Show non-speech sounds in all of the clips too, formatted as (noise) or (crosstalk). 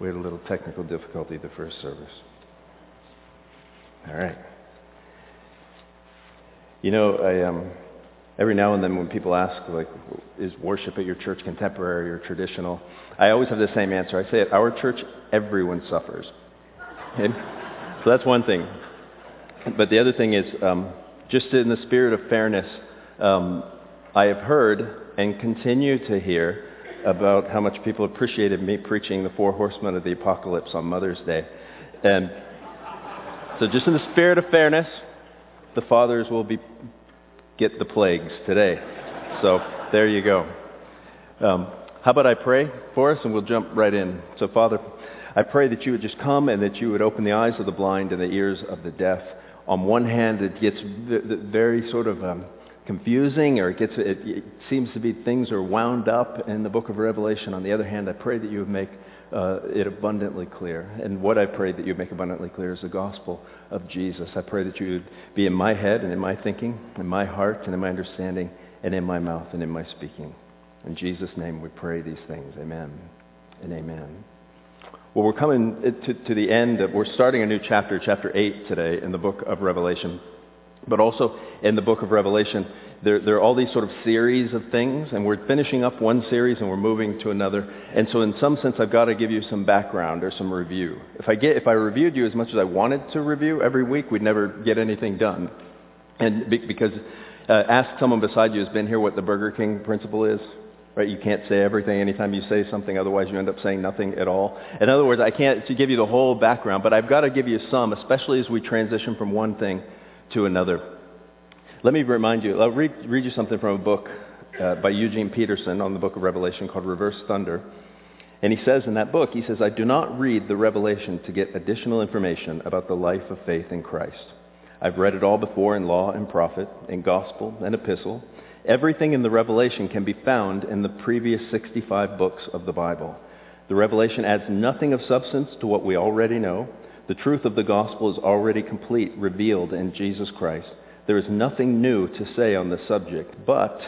We had a little technical difficulty the first service. All right. You know, I, um, every now and then when people ask, like, is worship at your church contemporary or traditional, I always have the same answer. I say at our church, everyone suffers. And so that's one thing. But the other thing is, um, just in the spirit of fairness, um, I have heard and continue to hear about how much people appreciated me preaching the four horsemen of the apocalypse on Mother's Day. And so just in the spirit of fairness, the fathers will be get the plagues today. So there you go. Um, how about I pray for us and we'll jump right in. So Father, I pray that you would just come and that you would open the eyes of the blind and the ears of the deaf. On one hand, it gets very sort of um, confusing or it, gets, it, it, seems to be things are wound up in the book of Revelation. On the other hand, I pray that you would make uh, it abundantly clear. And what I pray that you would make abundantly clear is the gospel of Jesus. I pray that you would be in my head and in my thinking, in my heart and in my understanding, and in my mouth and in my speaking. In Jesus' name we pray these things. Amen and amen. Well, we're coming to, to the end. Of, we're starting a new chapter, chapter 8 today in the book of Revelation. But also in the book of Revelation, there, there, are all these sort of series of things, and we're finishing up one series and we're moving to another. And so in some sense, I've got to give you some background or some review. If I, get, if I reviewed you as much as I wanted to review every week, we'd never get anything done. And be, because uh, ask someone beside you who's been here what the Burger King principle is. Right? You can't say everything anytime you say something, otherwise you end up saying nothing at all. In other words, I can't to give you the whole background, but I've got to give you some, especially as we transition from one thing to another. Let me remind you, I'll read, read you something from a book uh, by Eugene Peterson on the book of Revelation called Reverse Thunder. And he says in that book, he says, I do not read the Revelation to get additional information about the life of faith in Christ. I've read it all before in law and prophet, in gospel and epistle. Everything in the Revelation can be found in the previous 65 books of the Bible. The Revelation adds nothing of substance to what we already know. The truth of the gospel is already complete, revealed in Jesus Christ. There is nothing new to say on the subject, but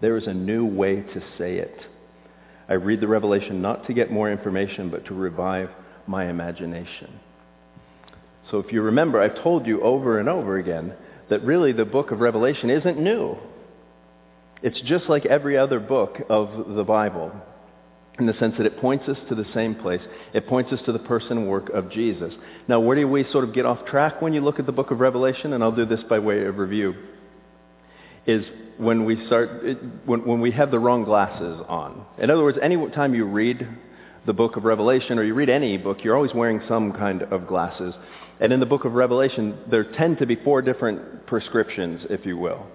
there is a new way to say it. I read the Revelation not to get more information, but to revive my imagination. So if you remember, I've told you over and over again that really the book of Revelation isn't new. It's just like every other book of the Bible in the sense that it points us to the same place. It points us to the person and work of Jesus. Now, where do we sort of get off track when you look at the book of Revelation? And I'll do this by way of review. Is when we start, when, when we have the wrong glasses on. In other words, any time you read the book of Revelation or you read any book, you're always wearing some kind of glasses. And in the book of Revelation, there tend to be four different prescriptions, if you will.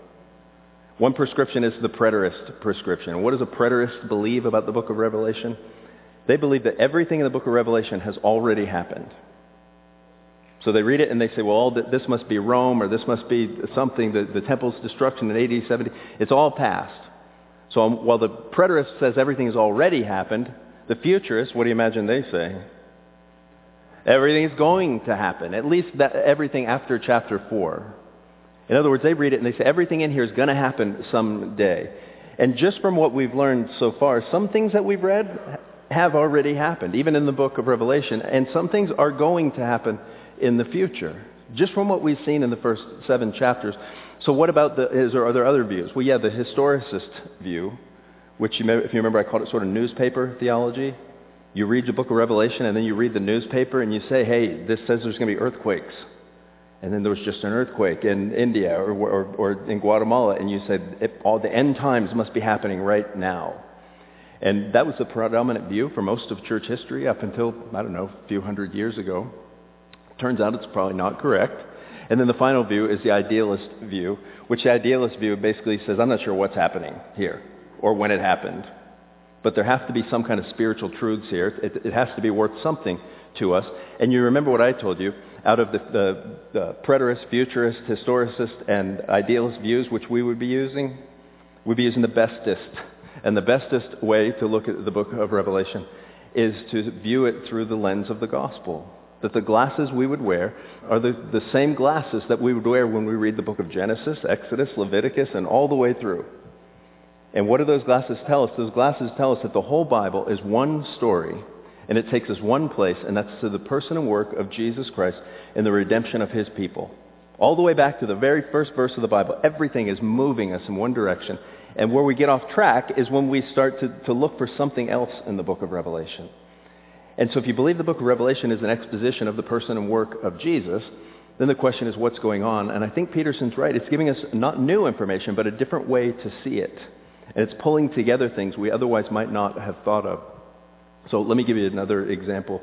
One prescription is the preterist prescription. What does a preterist believe about the book of Revelation? They believe that everything in the book of Revelation has already happened. So they read it and they say, well, this must be Rome or this must be something, the, the temple's destruction in AD 70. It's all past. So um, while the preterist says everything has already happened, the futurist, what do you imagine they say? Everything is going to happen, at least that, everything after chapter 4. In other words, they read it and they say everything in here is going to happen someday. And just from what we've learned so far, some things that we've read have already happened, even in the book of Revelation, and some things are going to happen in the future, just from what we've seen in the first seven chapters. So what about the, is there, are there other views? Well, yeah, the historicist view, which you may, if you remember I called it sort of newspaper theology. You read the book of Revelation and then you read the newspaper and you say, hey, this says there's going to be earthquakes and then there was just an earthquake in India or, or, or in Guatemala, and you said it, all the end times must be happening right now. And that was the predominant view for most of church history up until, I don't know, a few hundred years ago. Turns out it's probably not correct. And then the final view is the idealist view, which the idealist view basically says, I'm not sure what's happening here or when it happened. But there have to be some kind of spiritual truths here. It, it has to be worth something to us. And you remember what I told you out of the, the, the preterist, futurist, historicist, and idealist views, which we would be using, we'd be using the bestest. And the bestest way to look at the book of Revelation is to view it through the lens of the gospel. That the glasses we would wear are the, the same glasses that we would wear when we read the book of Genesis, Exodus, Leviticus, and all the way through. And what do those glasses tell us? Those glasses tell us that the whole Bible is one story And it takes us one place, and that's to the person and work of Jesus Christ and the redemption of his people. All the way back to the very first verse of the Bible, everything is moving us in one direction. And where we get off track is when we start to, to look for something else in the book of Revelation. And so if you believe the book of Revelation is an exposition of the person and work of Jesus, then the question is what's going on? And I think Peterson's right. It's giving us not new information, but a different way to see it. And it's pulling together things we otherwise might not have thought of. So let me give you another example.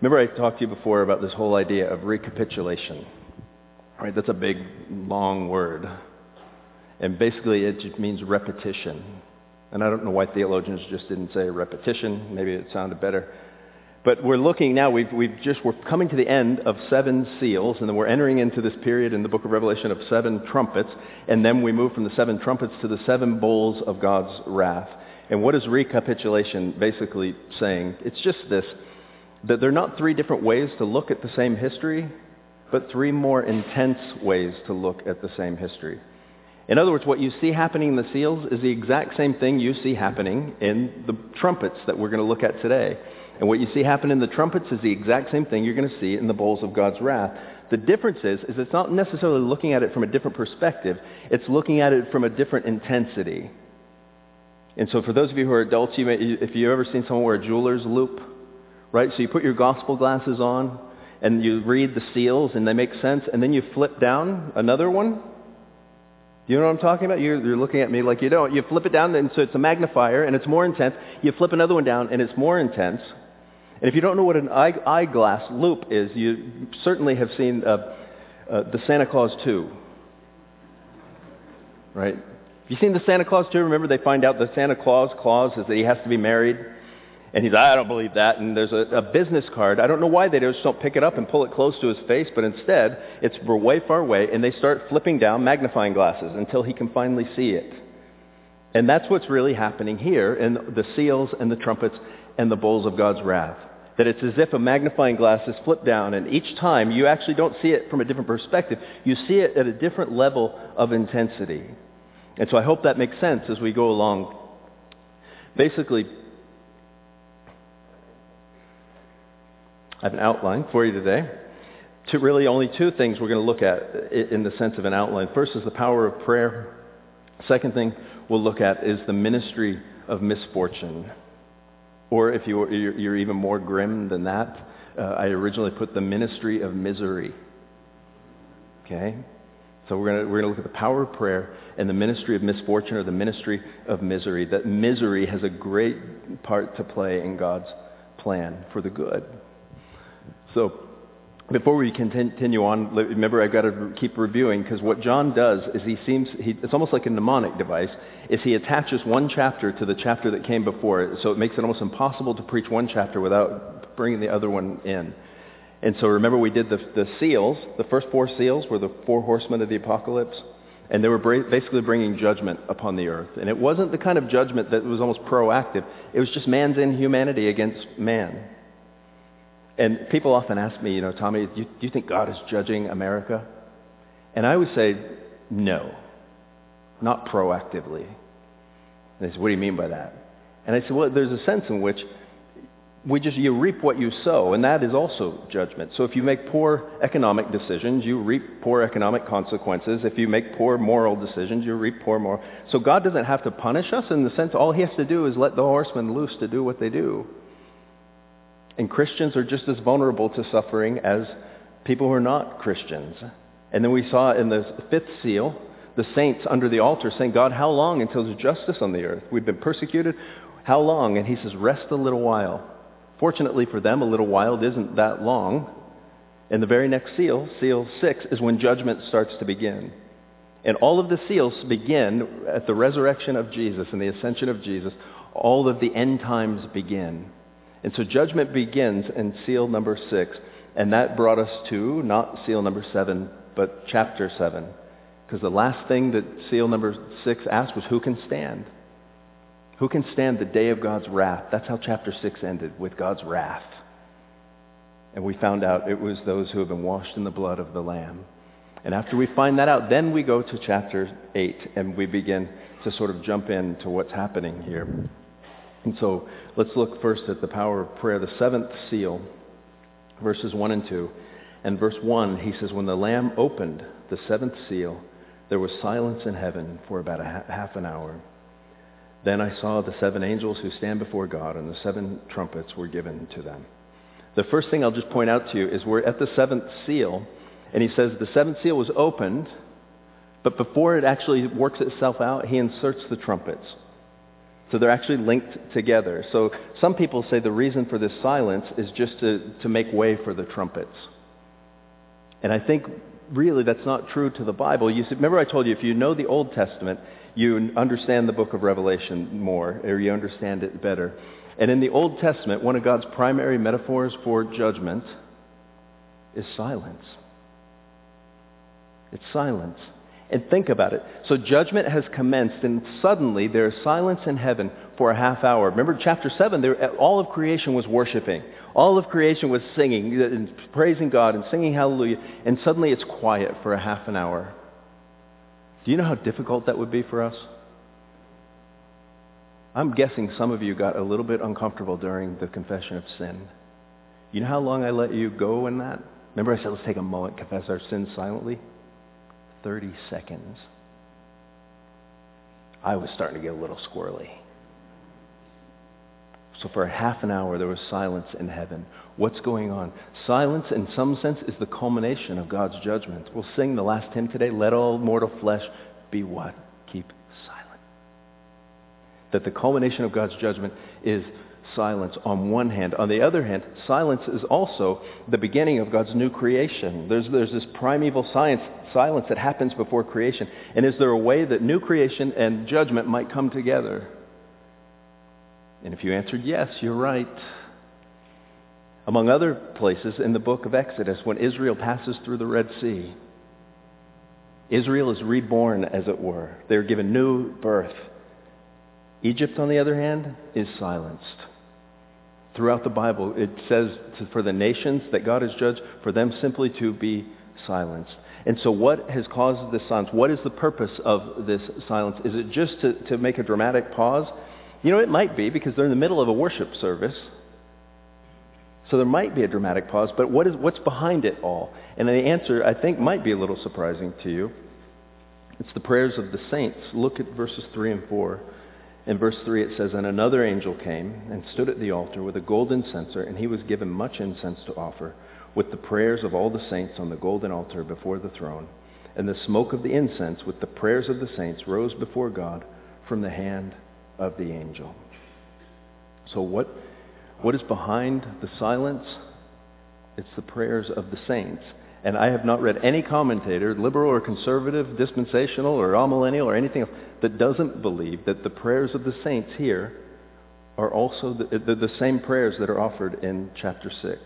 Remember I talked to you before about this whole idea of recapitulation. Right? That's a big, long word. And basically it just means repetition. And I don't know why theologians just didn't say repetition. Maybe it sounded better. But we're looking now, we've, we've just, we're coming to the end of seven seals, and then we're entering into this period in the book of Revelation of seven trumpets, and then we move from the seven trumpets to the seven bowls of God's wrath. And what is recapitulation basically saying? It's just this, that they're not three different ways to look at the same history, but three more intense ways to look at the same history. In other words, what you see happening in the seals is the exact same thing you see happening in the trumpets that we're going to look at today. And what you see happen in the trumpets is the exact same thing you're going to see in the bowls of God's wrath. The difference is, is it's not necessarily looking at it from a different perspective. It's looking at it from a different intensity. And so for those of you who are adults, you may, if you've ever seen someone wear a jeweler's loupe, right? So you put your gospel glasses on and you read the seals and they make sense and then you flip down another one. You know what I'm talking about? You're, you're looking at me like you don't. You flip it down and so it's a magnifier and it's more intense. You flip another one down and it's more intense. And if you don't know what an eye, eyeglass loupe is, you certainly have seen uh, uh, the Santa Claus 2. Right? You seen the Santa Claus 2? Remember they find out the Santa Claus clause is that he has to be married. And he's, I don't believe that. And there's a, a business card. I don't know why they just don't pick it up and pull it close to his face, but instead it's way far away, and they start flipping down magnifying glasses until he can finally see it. And that's what's really happening here in the seals and the trumpets and the bowls of God's wrath. That it's as if a magnifying glass is flipped down, and each time you actually don't see it from a different perspective. You see it at a different level of intensity. And so I hope that makes sense as we go along. Basically, I have an outline for you today. To really only two things we're going to look at in the sense of an outline. First is the power of prayer. Second thing we'll look at is the ministry of misfortune. Or if you, you're even more grim than that, uh, I originally put the ministry of misery. Okay? So we're going we're to look at the power of prayer and the ministry of misfortune or the ministry of misery. That misery has a great part to play in God's plan for the good. So before we continue on, remember I've got to keep reviewing because what John does is he seems, he, it's almost like a mnemonic device, is he attaches one chapter to the chapter that came before it. So it makes it almost impossible to preach one chapter without bringing the other one in. And so remember we did the, the seals, the first four seals were the four horsemen of the apocalypse. And they were basically bringing judgment upon the earth. And it wasn't the kind of judgment that was almost proactive. It was just man's inhumanity against man. And people often ask me, you know, Tommy, do you, do you think God is judging America? And I would say, no, not proactively. And they say, what do you mean by that? And I said, well, there's a sense in which we just, you reap what you sow, and that is also judgment. So if you make poor economic decisions, you reap poor economic consequences. If you make poor moral decisions, you reap poor moral. So God doesn't have to punish us in the sense all he has to do is let the horsemen loose to do what they do. And Christians are just as vulnerable to suffering as people who are not Christians. And then we saw in the fifth seal, the saints under the altar saying, God, how long until there's justice on the earth? We've been persecuted. How long? And he says, rest a little while. Fortunately for them, a little while isn't that long. And the very next seal, seal six, is when judgment starts to begin. And all of the seals begin at the resurrection of Jesus and the ascension of Jesus. All of the end times begin. And so judgment begins in seal number six. And that brought us to not seal number seven, but chapter seven. Because the last thing that seal number six asked was who can stand? Who can stand the day of God's wrath? That's how chapter six ended, with God's wrath. And we found out it was those who have been washed in the blood of the Lamb. And after we find that out, then we go to chapter 8 and we begin to sort of jump into what's happening here. And so let's look first at the power of prayer, the seventh seal, verses 1 and 2. And verse 1, he says, When the Lamb opened the seventh seal, there was silence in heaven for about a half an hour. Then I saw the seven angels who stand before God, and the seven trumpets were given to them. The first thing I'll just point out to you is we're at the seventh seal, and he says the seventh seal was opened, but before it actually works itself out, he inserts the trumpets. So they're actually linked together. So some people say the reason for this silence is just to, to make way for the trumpets. And I think really that's not true to the Bible. You remember I told you if you know the Old Testament, you understand the book of Revelation more, or you understand it better. And in the Old Testament, one of God's primary metaphors for judgment is silence. It's silence. And think about it. So judgment has commenced, and suddenly there is silence in heaven for a half hour. Remember chapter 7, there, all of creation was worshiping. All of creation was singing uh, and praising God and singing hallelujah, and suddenly it's quiet for a half an hour. Do you know how difficult that would be for us? I'm guessing some of you got a little bit uncomfortable during the confession of sin. You know how long I let you go in that? Remember I said, let's take a moment, confess our sins silently? 30 seconds. I was starting to get a little squirrely. So for half an hour, there was silence in heaven. What's going on? Silence, in some sense, is the culmination of God's judgment. We'll sing the last hymn today, Let all mortal flesh be what? Keep silent. That the culmination of God's judgment is silence on one hand. On the other hand, silence is also the beginning of God's new creation. There's, there's this primeval science, silence that happens before creation. And is there a way that new creation and judgment might come together? And if you answered yes, you're right. Among other places in the book of Exodus, when Israel passes through the Red Sea, Israel is reborn, as it were. They're given new birth. Egypt, on the other hand, is silenced. Throughout the Bible, it says to, for the nations that God has judged, for them simply to be silenced. And so what has caused this silence? What is the purpose of this silence? Is it just to, to make a dramatic pause? You know, it might be because they're in the middle of a worship service. So there might be a dramatic pause, but what is, what's behind it all? And the answer, I think, might be a little surprising to you. It's the prayers of the saints. Look at verses 3 and 4. In verse 3 it says, And another angel came and stood at the altar with a golden censer, and he was given much incense to offer, with the prayers of all the saints on the golden altar before the throne. And the smoke of the incense with the prayers of the saints rose before God from the hand of the angel. So what, what is behind the silence? It's the prayers of the saints. And I have not read any commentator, liberal or conservative, dispensational or amillennial or anything else, that doesn't believe that the prayers of the saints here are also the, eh, the, the same prayers that are offered in chapter 6.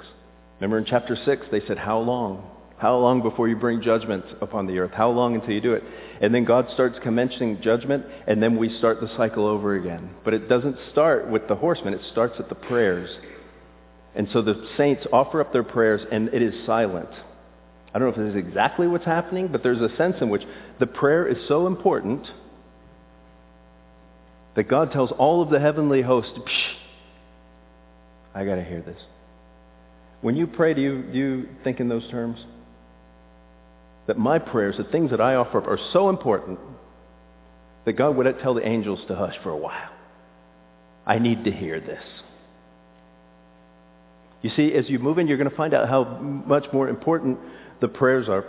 Remember in chapter 6 they said, how long? How long before you bring judgment upon the earth? How long until you do it? And then God starts commencing judgment, and then we start the cycle over again. But it doesn't start with the horsemen. It starts at the prayers. And so the saints offer up their prayers, and it is silent. I don't know if this is exactly what's happening, but there's a sense in which the prayer is so important that God tells all of the heavenly host, I got to hear this. When you pray, do you, do you think in those terms? that my prayers, the things that I offer up, are so important that God would tell the angels to hush for a while. I need to hear this. You see, as you move in, you're going to find out how much more important the prayers are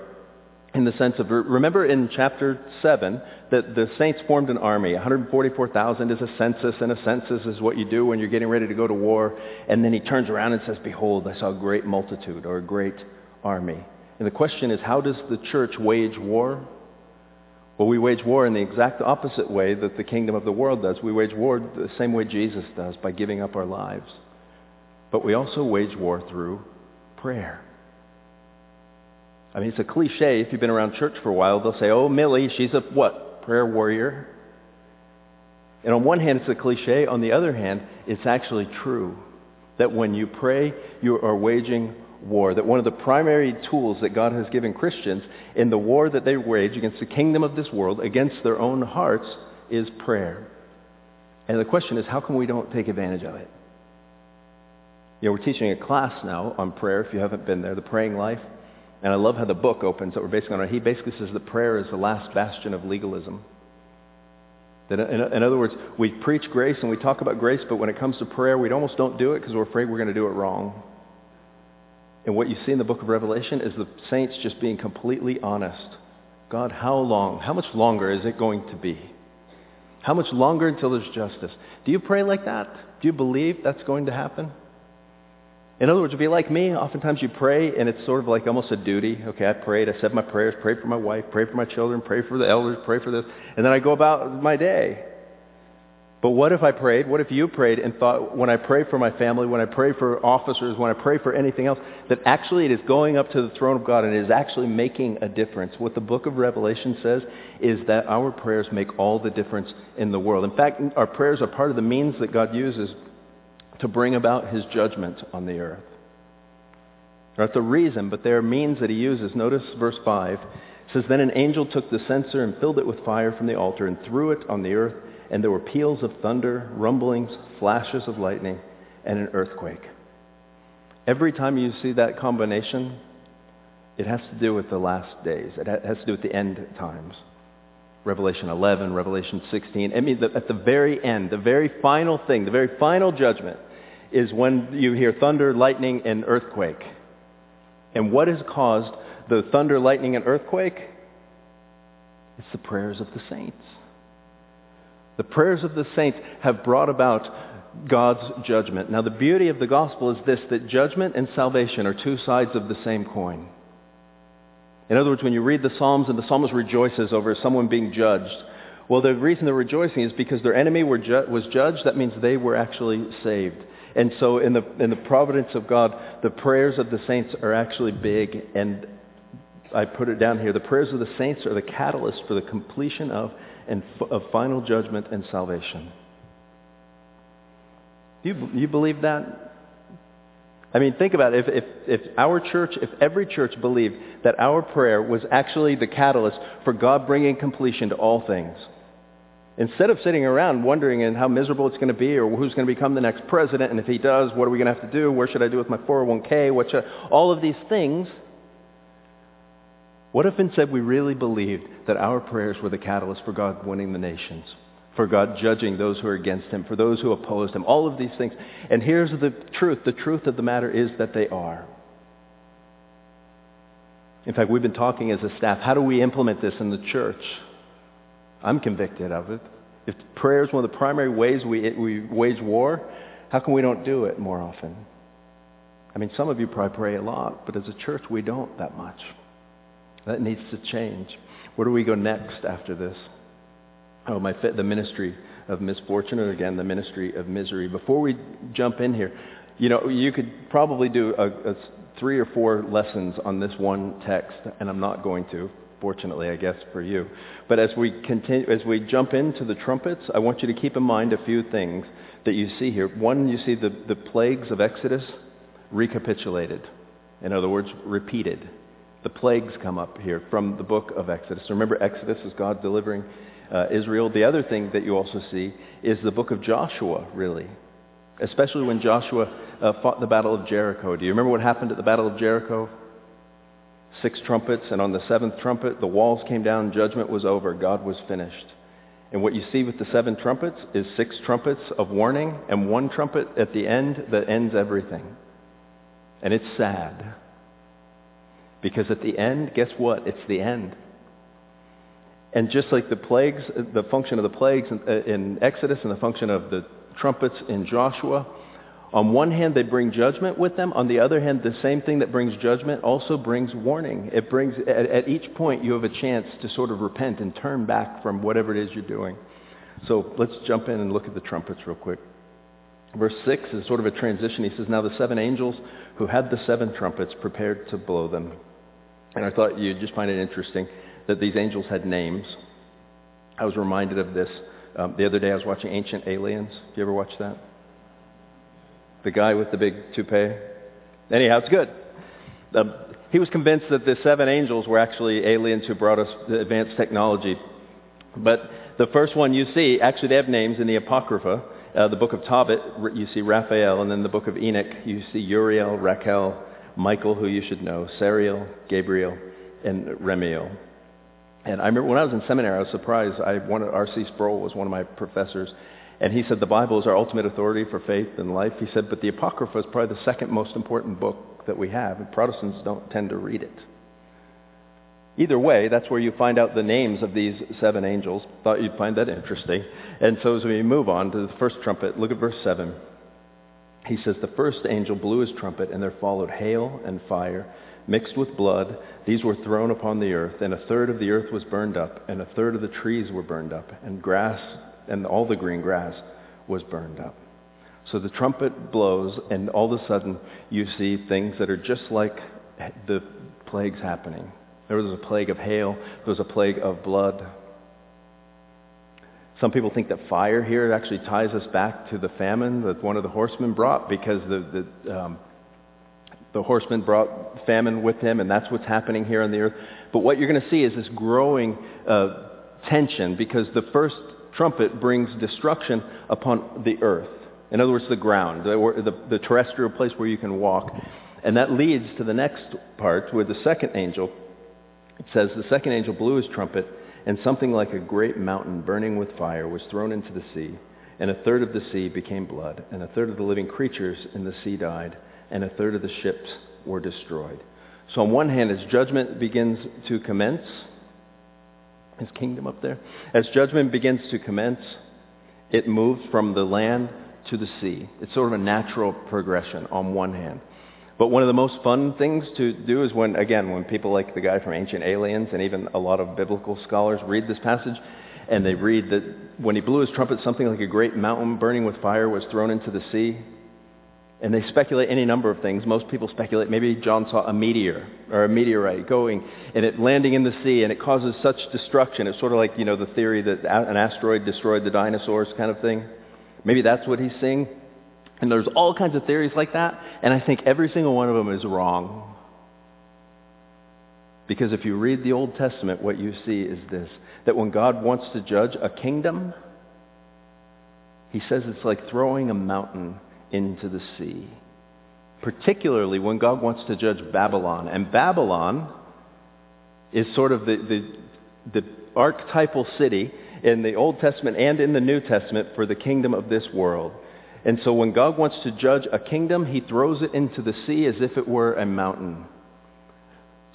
in the sense of, remember in chapter 7 that the saints formed an army. 144,000 is a census, and a census is what you do when you're getting ready to go to war. And then he turns around and says, behold, I saw a great multitude or a great army. And the question is, how does the church wage war? Well, we wage war in the exact opposite way that the kingdom of the world does. We wage war the same way Jesus does, by giving up our lives. But we also wage war through prayer. I mean, it's a cliche. If you've been around church for a while, they'll say, oh, Millie, she's a what? Prayer warrior. And on one hand, it's a cliche. On the other hand, it's actually true that when you pray, you are waging war, that one of the primary tools that God has given Christians in the war that they wage against the kingdom of this world, against their own hearts, is prayer. And the question is, how come we don't take advantage of it? You know, we're teaching a class now on prayer, if you haven't been there, the praying life. And I love how the book opens that we're basing on. He basically says that prayer is the last bastion of legalism. That in, in other words, we preach grace and we talk about grace, but when it comes to prayer, we almost don't do it because we're afraid we're going to do it wrong. And what you see in the book of Revelation is the saints just being completely honest. God, how long, how much longer is it going to be? How much longer until there's justice? Do you pray like that? Do you believe that's going to happen? In other words, if you're like me, oftentimes you pray and it's sort of like almost a duty. Okay, I prayed, I said my prayers, prayed for my wife, prayed for my children, prayed for the elders, prayed for this, and then I go about my day. But what if I prayed? What if you prayed and thought, when I pray for my family, when I pray for officers, when I pray for anything else, that actually it is going up to the throne of God and it is actually making a difference? What the book of Revelation says is that our prayers make all the difference in the world. In fact, our prayers are part of the means that God uses to bring about his judgment on the earth. That's a reason, but there are means that he uses. Notice verse 5. It says, Then an angel took the censer and filled it with fire from the altar and threw it on the earth, and there were peals of thunder, rumblings, flashes of lightning, and an earthquake. Every time you see that combination, it has to do with the last days. It has to do with the end times. Revelation 11, Revelation 16. I mean, the, at the very end, the very final thing, the very final judgment is when you hear thunder, lightning, and earthquake. And what has caused the thunder, lightning, and earthquake? It's the prayers of the saints. The prayers of the saints have brought about God's judgment. Now, the beauty of the gospel is this, that judgment and salvation are two sides of the same coin. In other words, when you read the Psalms and the psalmist rejoices over someone being judged, well, the reason they're rejoicing is because their enemy ju- was judged. That means they were actually saved. And so in the, in the providence of God, the prayers of the saints are actually big. And I put it down here. The prayers of the saints are the catalyst for the completion of, and f- of final judgment and salvation. Do you, you believe that? I mean, think about it. If, if, if our church, if every church believed that our prayer was actually the catalyst for God bringing completion to all things, Instead of sitting around wondering and how miserable it's going to be or who's going to become the next president and if he does, what are we going to have to do? Where should I do with my 401k? What should, all of these things. What if instead we really believed that our prayers were the catalyst for God winning the nations, for God judging those who are against him, for those who opposed him, all of these things. And here's the truth. The truth of the matter is that they are. In fact, we've been talking as a staff, how do we implement this in the church? I'm convicted of it. If prayer is one of the primary ways we, we wage war, how come we don't do it more often? I mean, some of you probably pray a lot, but as a church, we don't that much. That needs to change. Where do we go next after this? Oh, my the ministry of misfortune, or again, the ministry of misery. Before we jump in here, you know, you could probably do a, a three or four lessons on this one text, and I'm not going to fortunately, I guess, for you. But as we continue, as we jump into the trumpets, I want you to keep in mind a few things that you see here. One, you see the, the plagues of Exodus recapitulated. In other words, repeated. The plagues come up here from the book of Exodus. Remember, Exodus is God delivering uh, Israel. The other thing that you also see is the book of Joshua, really. Especially when Joshua uh, fought the Battle of Jericho. Do you remember what happened at the Battle of Jericho? Six trumpets, and on the seventh trumpet, the walls came down, judgment was over, God was finished. And what you see with the seven trumpets is six trumpets of warning and one trumpet at the end that ends everything. And it's sad. Because at the end, guess what? It's the end. And just like the plagues, the function of the plagues in, uh, Exodus and the function of the trumpets in Joshua, on one hand, they bring judgment with them. On the other hand, the same thing that brings judgment also brings warning. It brings, at, at, each point, you have a chance to sort of repent and turn back from whatever it is you're doing. So let's jump in and look at the trumpets real quick. Verse 6 is sort of a transition. He says, Now the seven angels who had the seven trumpets prepared to blow them. And I thought you'd just find it interesting that these angels had names. I was reminded of this um, the other day. I was watching Ancient Aliens. Do you ever watch that? The guy with the big toupee. Anyhow, it's good. Um, he was convinced that the seven angels were actually aliens who brought us advanced technology. But The first one you see, actually they have names in the Apocrypha. Uh, the book of Tobit, you see Raphael, and then the book of Enoch, you see Uriel, Raguel, Michael, who you should know, Sariel, Gabriel, and Remiel. And I remember when I was in seminary, I was surprised. I wanted R.C. Sproul was one of my professors, and he said the Bible is our ultimate authority for faith and life. He said, but the Apocrypha is probably the second most important book that we have, and Protestants don't tend to read it. Either way, that's where you find out the names of these seven angels. Thought you'd find that interesting. And so as we move on to the first trumpet, look at verse 7. He says, The first angel blew his trumpet, and there followed hail and fire mixed with blood. These were thrown upon the earth, and a third of the earth was burned up, and a third of the trees were burned up, and grass, and all the green grass was burned up. So the trumpet blows, and all of a sudden you see things that are just like the plagues happening there was a plague of hail. There was a plague of blood. Some people think that fire here actually ties us back to the famine that one of the horsemen brought because the, the, um, the horseman brought famine with him, and that's what's happening here on the earth. But what you're going to see is this growing uh, tension because the first trumpet brings destruction upon the earth. In other words, the ground, the, the, terrestrial place where you can walk. And that leads to the next part where the second angel it says, The second angel blew his trumpet, and something like a great mountain burning with fire was thrown into the sea, and a third of the sea became blood, and a third of the living creatures in the sea died, and a third of the ships were destroyed. So on one hand, as judgment begins to commence, his kingdom up there, as judgment begins to commence, it moves from the land to the sea. It's sort of a natural progression on one hand. But one of the most fun things to do is when, again, when people like the guy from Ancient Aliens and even a lot of biblical scholars read this passage, and they read that when he blew his trumpet, something like a great mountain burning with fire was thrown into the sea. And they speculate any number of things. Most people speculate maybe John saw a meteor or a meteorite going and it landing in the sea and it causes such destruction. It's sort of like, you know, the theory that an asteroid destroyed the dinosaurs kind of thing. Maybe that's what he's seeing. And there's all kinds of theories like that, and I think every single one of them is wrong. Because if you read the Old Testament, what you see is this, that when God wants to judge a kingdom, he says it's like throwing a mountain into the sea. Particularly when God wants to judge Babylon. And Babylon is sort of the, the, the archetypal city in the Old Testament and in the New Testament for the kingdom of this world. And so when God wants to judge a kingdom, he throws it into the sea as if it were a mountain.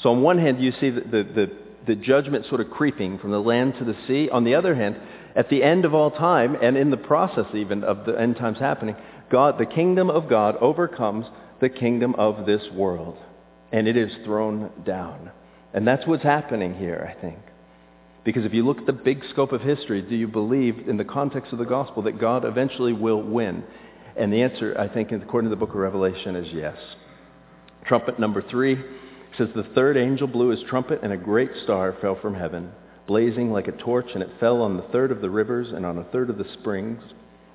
So on one hand, you see the, the, the, the judgment sort of creeping from the land to the sea. On the other hand, at the end of all time, and in the process even of the end times happening, God, the kingdom of God overcomes the kingdom of this world. And it is thrown down. And that's what's happening here, I think. Because if you look at the big scope of history, do you believe in the context of the gospel that God eventually will win? And the answer, I think, according to the book of Revelation, is yes. Trumpet number three says, The third angel blew his trumpet, and a great star fell from heaven, blazing like a torch, and it fell on the third of the rivers and on a third of the springs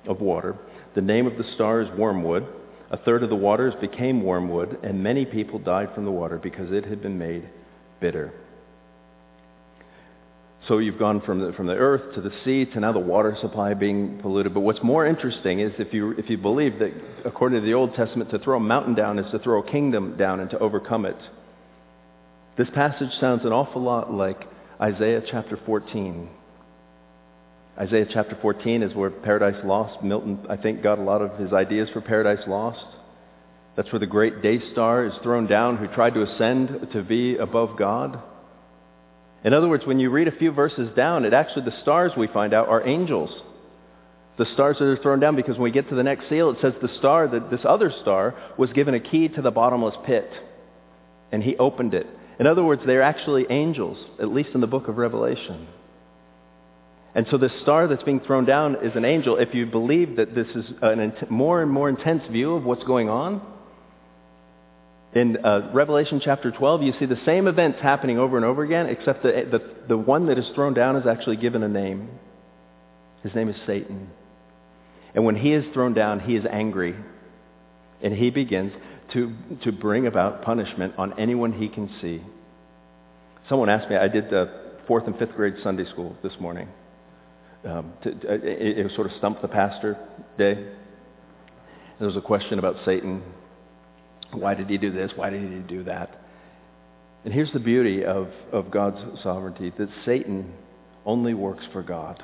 of water. The name of the star is Wormwood. A third of the waters became wormwood, and many people died from the water because it had been made bitter. So you've gone from the, from the earth to the sea to now the water supply being polluted. But what's more interesting is if you, if you believe that, according to the Old Testament, to throw a mountain down is to throw a kingdom down and to overcome it. This passage sounds an awful lot like Isaiah chapter 14. Isaiah chapter 14 is where Paradise Lost, Milton, I think, got a lot of his ideas for Paradise Lost. That's where the great day star is thrown down who tried to ascend to be above God. In other words, when you read a few verses down, it actually, the stars we find out are angels. The stars that are thrown down because when we get to the next seal, it says the star, that this other star, was given a key to the bottomless pit. And he opened it. In other words, they're actually angels, at least in the book of Revelation. And so this star that's being thrown down is an angel. If you believe that this is a more and more intense view of what's going on, in uh, Revelation chapter 12, you see the same events happening over and over again, except the, the, the one that is thrown down is actually given a name. His name is Satan. And when he is thrown down, he is angry. And he begins to, to bring about punishment on anyone he can see. Someone asked me, I did the fourth and fifth grade Sunday school this morning. Um, to, to, it, sort of stump the pastor day. There was a question about Satan. Why did he do this? Why did he do that? And here's the beauty of, of God's sovereignty, that Satan only works for God.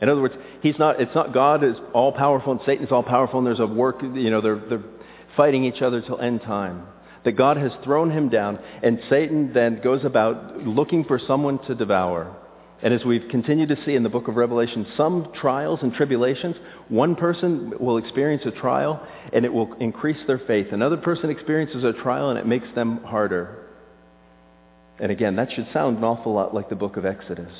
In other words, he's not, it's not God is all powerful and Satan is all powerful and there's a work, you know, they're, they're fighting each other till end time. That God has thrown him down and Satan then goes about looking for someone to devour. And as we've continued to see in the book of Revelation, some trials and tribulations, one person will experience a trial and it will increase their faith. Another person experiences a trial and it makes them harder. And again, that should sound an awful lot like the book of Exodus.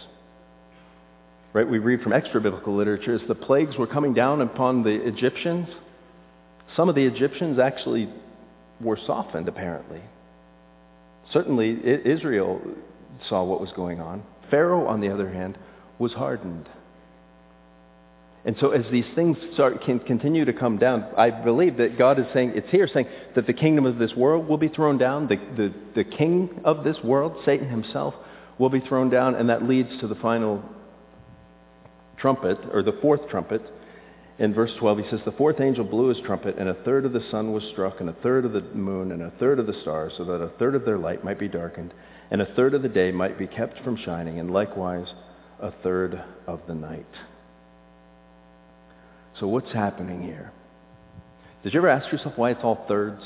Right? We read from extra biblical literature as the plagues were coming down upon the Egyptians. Some of the Egyptians actually were softened, apparently. Certainly, Israel saw what was going on. Pharaoh, on the other hand, was hardened. And so as these things start, can continue to come down, I believe that God is saying, it's here saying that the kingdom of this world will be thrown down. The, the, the king of this world, Satan himself, will be thrown down, and that leads to the final trumpet, or the fourth trumpet. In verse 12, he says, The fourth angel blew his trumpet, and a third of the sun was struck, and a third of the moon, and a third of the stars, so that a third of their light might be darkened, and a third of the day might be kept from shining, and likewise a third of the night. So what's happening here? Did you ever ask yourself why it's all thirds?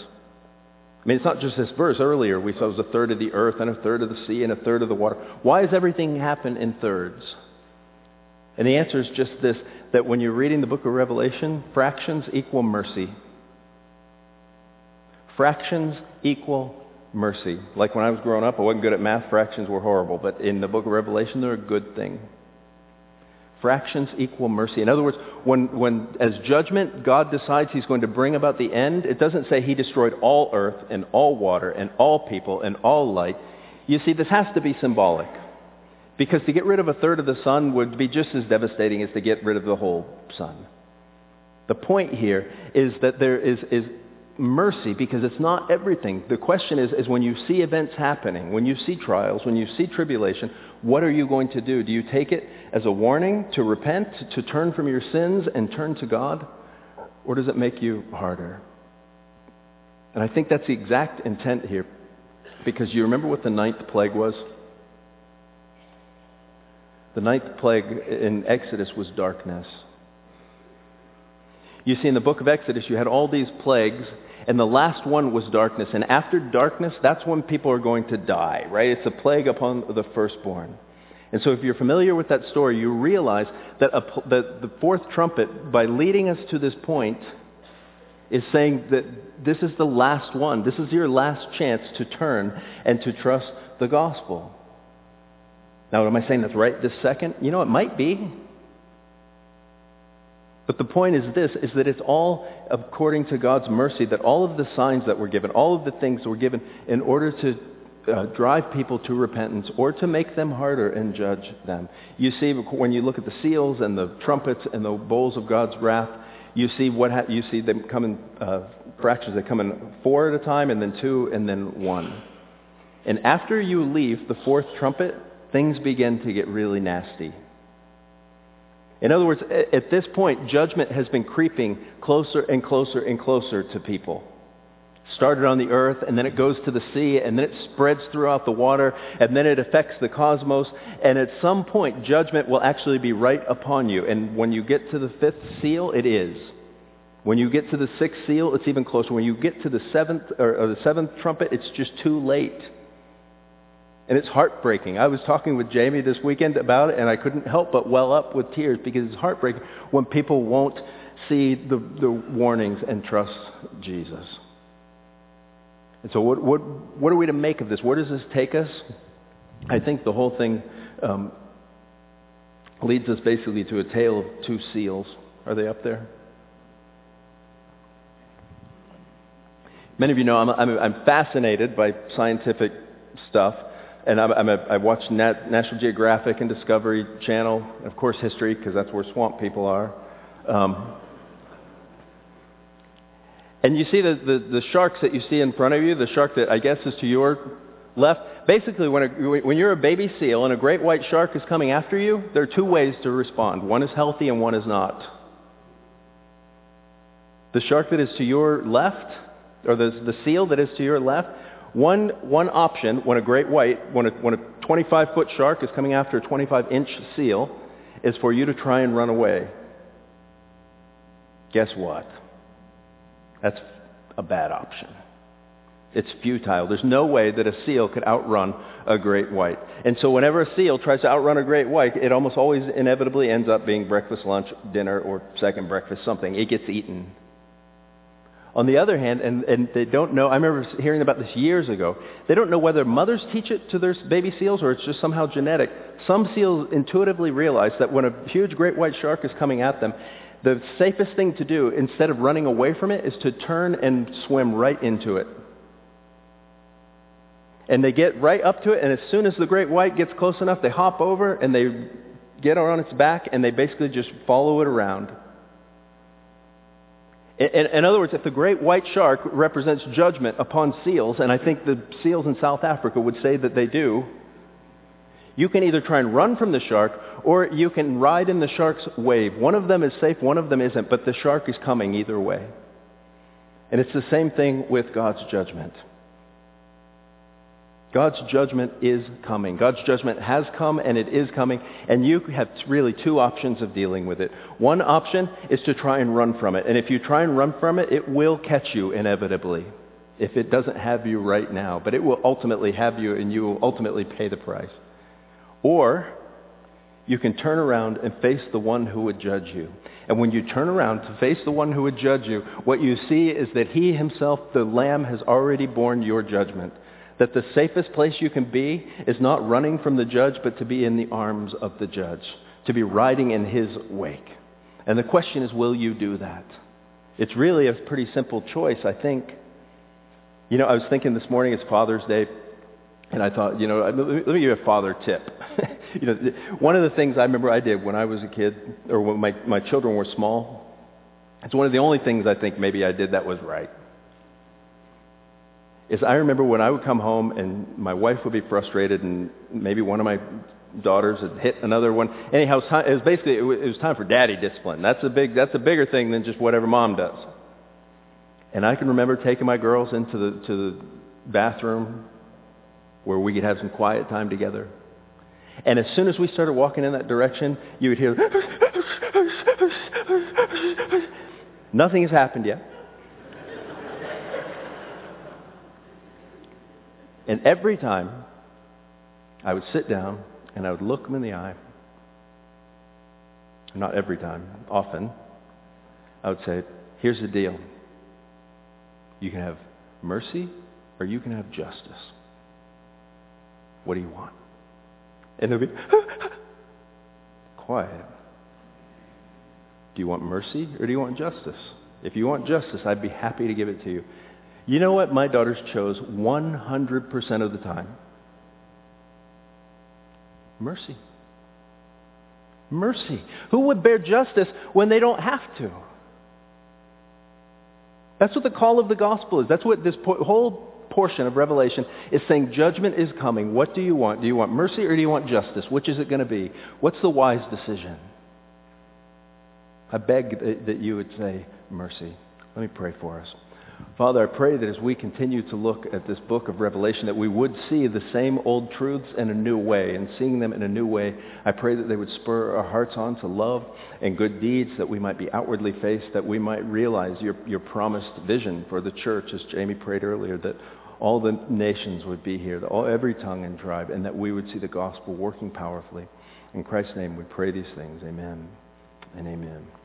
I mean, it's not just this verse. Earlier we saw it was a third of the earth and a third of the sea and a third of the water. Why does everything happen in thirds? And the answer is just this, that when you're reading the book of Revelation, fractions equal mercy. Fractions equal mercy. Like when I was growing up, I wasn't good at math. Fractions were horrible. But in the book of Revelation, they're a good thing. Fractions equal mercy. In other words, when, when as judgment, God decides he's going to bring about the end, it doesn't say he destroyed all earth and all water and all people and all light. You see, this has to be symbolic. Because to get rid of a third of the sun would be just as devastating as to get rid of the whole sun. The point here is that there is, is mercy because it's not everything. The question is, is when you see events happening, when you see trials, when you see tribulation, what are you going to do? Do you take it as a warning to repent, to turn from your sins and turn to God? Or does it make you harder? And I think that's the exact intent here. Because you remember what the ninth plague was? The ninth plague in Exodus was darkness. You see, in the book of Exodus, you had all these plagues, and the last one was darkness. And after darkness, that's when people are going to die, right? It's a plague upon the firstborn. And so if you're familiar with that story, you realize that, a, that the fourth trumpet, by leading us to this point, is saying that this is the last one. This is your last chance to turn and to trust the gospel. Now, am I saying that's right this second? You know, it might be. But the point is this, is that it's all according to God's mercy, that all of the signs that were given, all of the things were given in order to uh, drive people to repentance or to make them harder and judge them. You see, when you look at the seals and the trumpets and the bowls of God's wrath, you see what ha- you see them come in uh. They come in four at a time, and then two, and then one. And after you leave the fourth trumpet, things begin to get really nasty. In other words, at this point, judgment has been creeping closer and closer and closer to people. Started on the earth, and then it goes to the sea, and then it spreads throughout the water, and then it affects the cosmos. And at some point, judgment will actually be right upon you. And when you get to the fifth seal, it is. When you get to the sixth seal, it's even closer. When you get to the seventh or, or the seventh trumpet, it's just too late. And it's heartbreaking. I was talking with Jamie this weekend about it, and I couldn't help but well up with tears because it's heartbreaking when people won't see the, the warnings and trust Jesus. And so what, what, what are we to make of this? Where does this take us? I think the whole thing um, leads us basically to a tale of two seals. Are they up there? Many of you know I'm, I'm, I'm fascinated by scientific stuff and I'm, I'm a, I watch Nat, National Geographic and Discovery Channel, and of course history, because that's where swamp people are. Um, and you see the, the, the, sharks that you see in front of you, the shark that I guess is to your left. Basically, when, a, when you're a baby seal and a great white shark is coming after you, there are two ways to respond. One is healthy and one is not. The shark that is to your left, or the, the seal that is to your left, one, one option when a great white, when a, when a 25-foot shark is coming after a 25-inch seal, is for you to try and run away. Guess what? That's a bad option. It's futile. There's no way that a seal could outrun a great white. And so whenever a seal tries to outrun a great white, it almost always inevitably ends up being breakfast, lunch, dinner, or second breakfast, something. It gets eaten. On the other hand, and, and they don't know, I remember hearing about this years ago, they don't know whether mothers teach it to their baby seals or it's just somehow genetic. Some seals intuitively realize that when a huge great white shark is coming at them, the safest thing to do, instead of running away from it, is to turn and swim right into it. And they get right up to it, and as soon as the great white gets close enough, they hop over and they get on its back, and they basically just follow it around. In, in, other words, if the great white shark represents judgment upon seals, and I think the seals in South Africa would say that they do, you can either try and run from the shark, or you can ride in the shark's wave. One of them is safe, one of them isn't, but the shark is coming either way. And it's the same thing with God's judgment. God's judgment is coming. God's judgment has come and it is coming, and you have really two options of dealing with it. One option is to try and run from it, and if you try and run from it, it will catch you inevitably if it doesn't have you right now, but it will ultimately have you and you will ultimately pay the price. Or you can turn around and face the one who would judge you. And when you turn around to face the one who would judge you, what you see is that he himself, the Lamb, has already borne your judgment that the safest place you can be is not running from the judge, but to be in the arms of the judge, to be riding in his wake. And the question is, will you do that? It's really a pretty simple choice, I think. You know, I was thinking this morning, it's Father's Day, and I thought, you know, let me give you a father tip. (laughs) you know, one of the things I remember I did when I was a kid, or when my, my children were small, it's one of the only things I think maybe I did that was right is I remember when I would come home and my wife would be frustrated and maybe one of my daughters had hit another one. Anyhow, it was basically it was time for daddy discipline. That's a big that's a bigger thing than just whatever mom does. And I can remember taking my girls into the to the bathroom where we could have some quiet time together. And as soon as we started walking in that direction, you would hear (laughs) nothing has happened yet. And every time I would sit down and I would look them in the eye, not every time, often, I would say, here's the deal. You can have mercy or you can have justice. What do you want? And they'll be (laughs) quiet. Do you want mercy or do you want justice? If you want justice, I'd be happy to give it to you. You know what my daughters chose 100% of the time? Mercy. Mercy. Who would bear justice when they don't have to? That's what the call of the gospel is. That's what this po- whole portion of Revelation is saying judgment is coming. What do you want? Do you want mercy or do you want justice? Which is it going to be? What's the wise decision? I beg that you would say mercy. Let me pray for us. Father, I pray that as we continue to look at this book of Revelation, that we would see the same old truths in a new way. And seeing them in a new way, I pray that they would spur our hearts on to love and good deeds, that we might be outwardly faced, that we might realize your, your promised vision for the church, as Jamie prayed earlier, that all the nations would be here, that all, every tongue and tribe, and that we would see the gospel working powerfully. In Christ's name we pray these things. Amen and amen.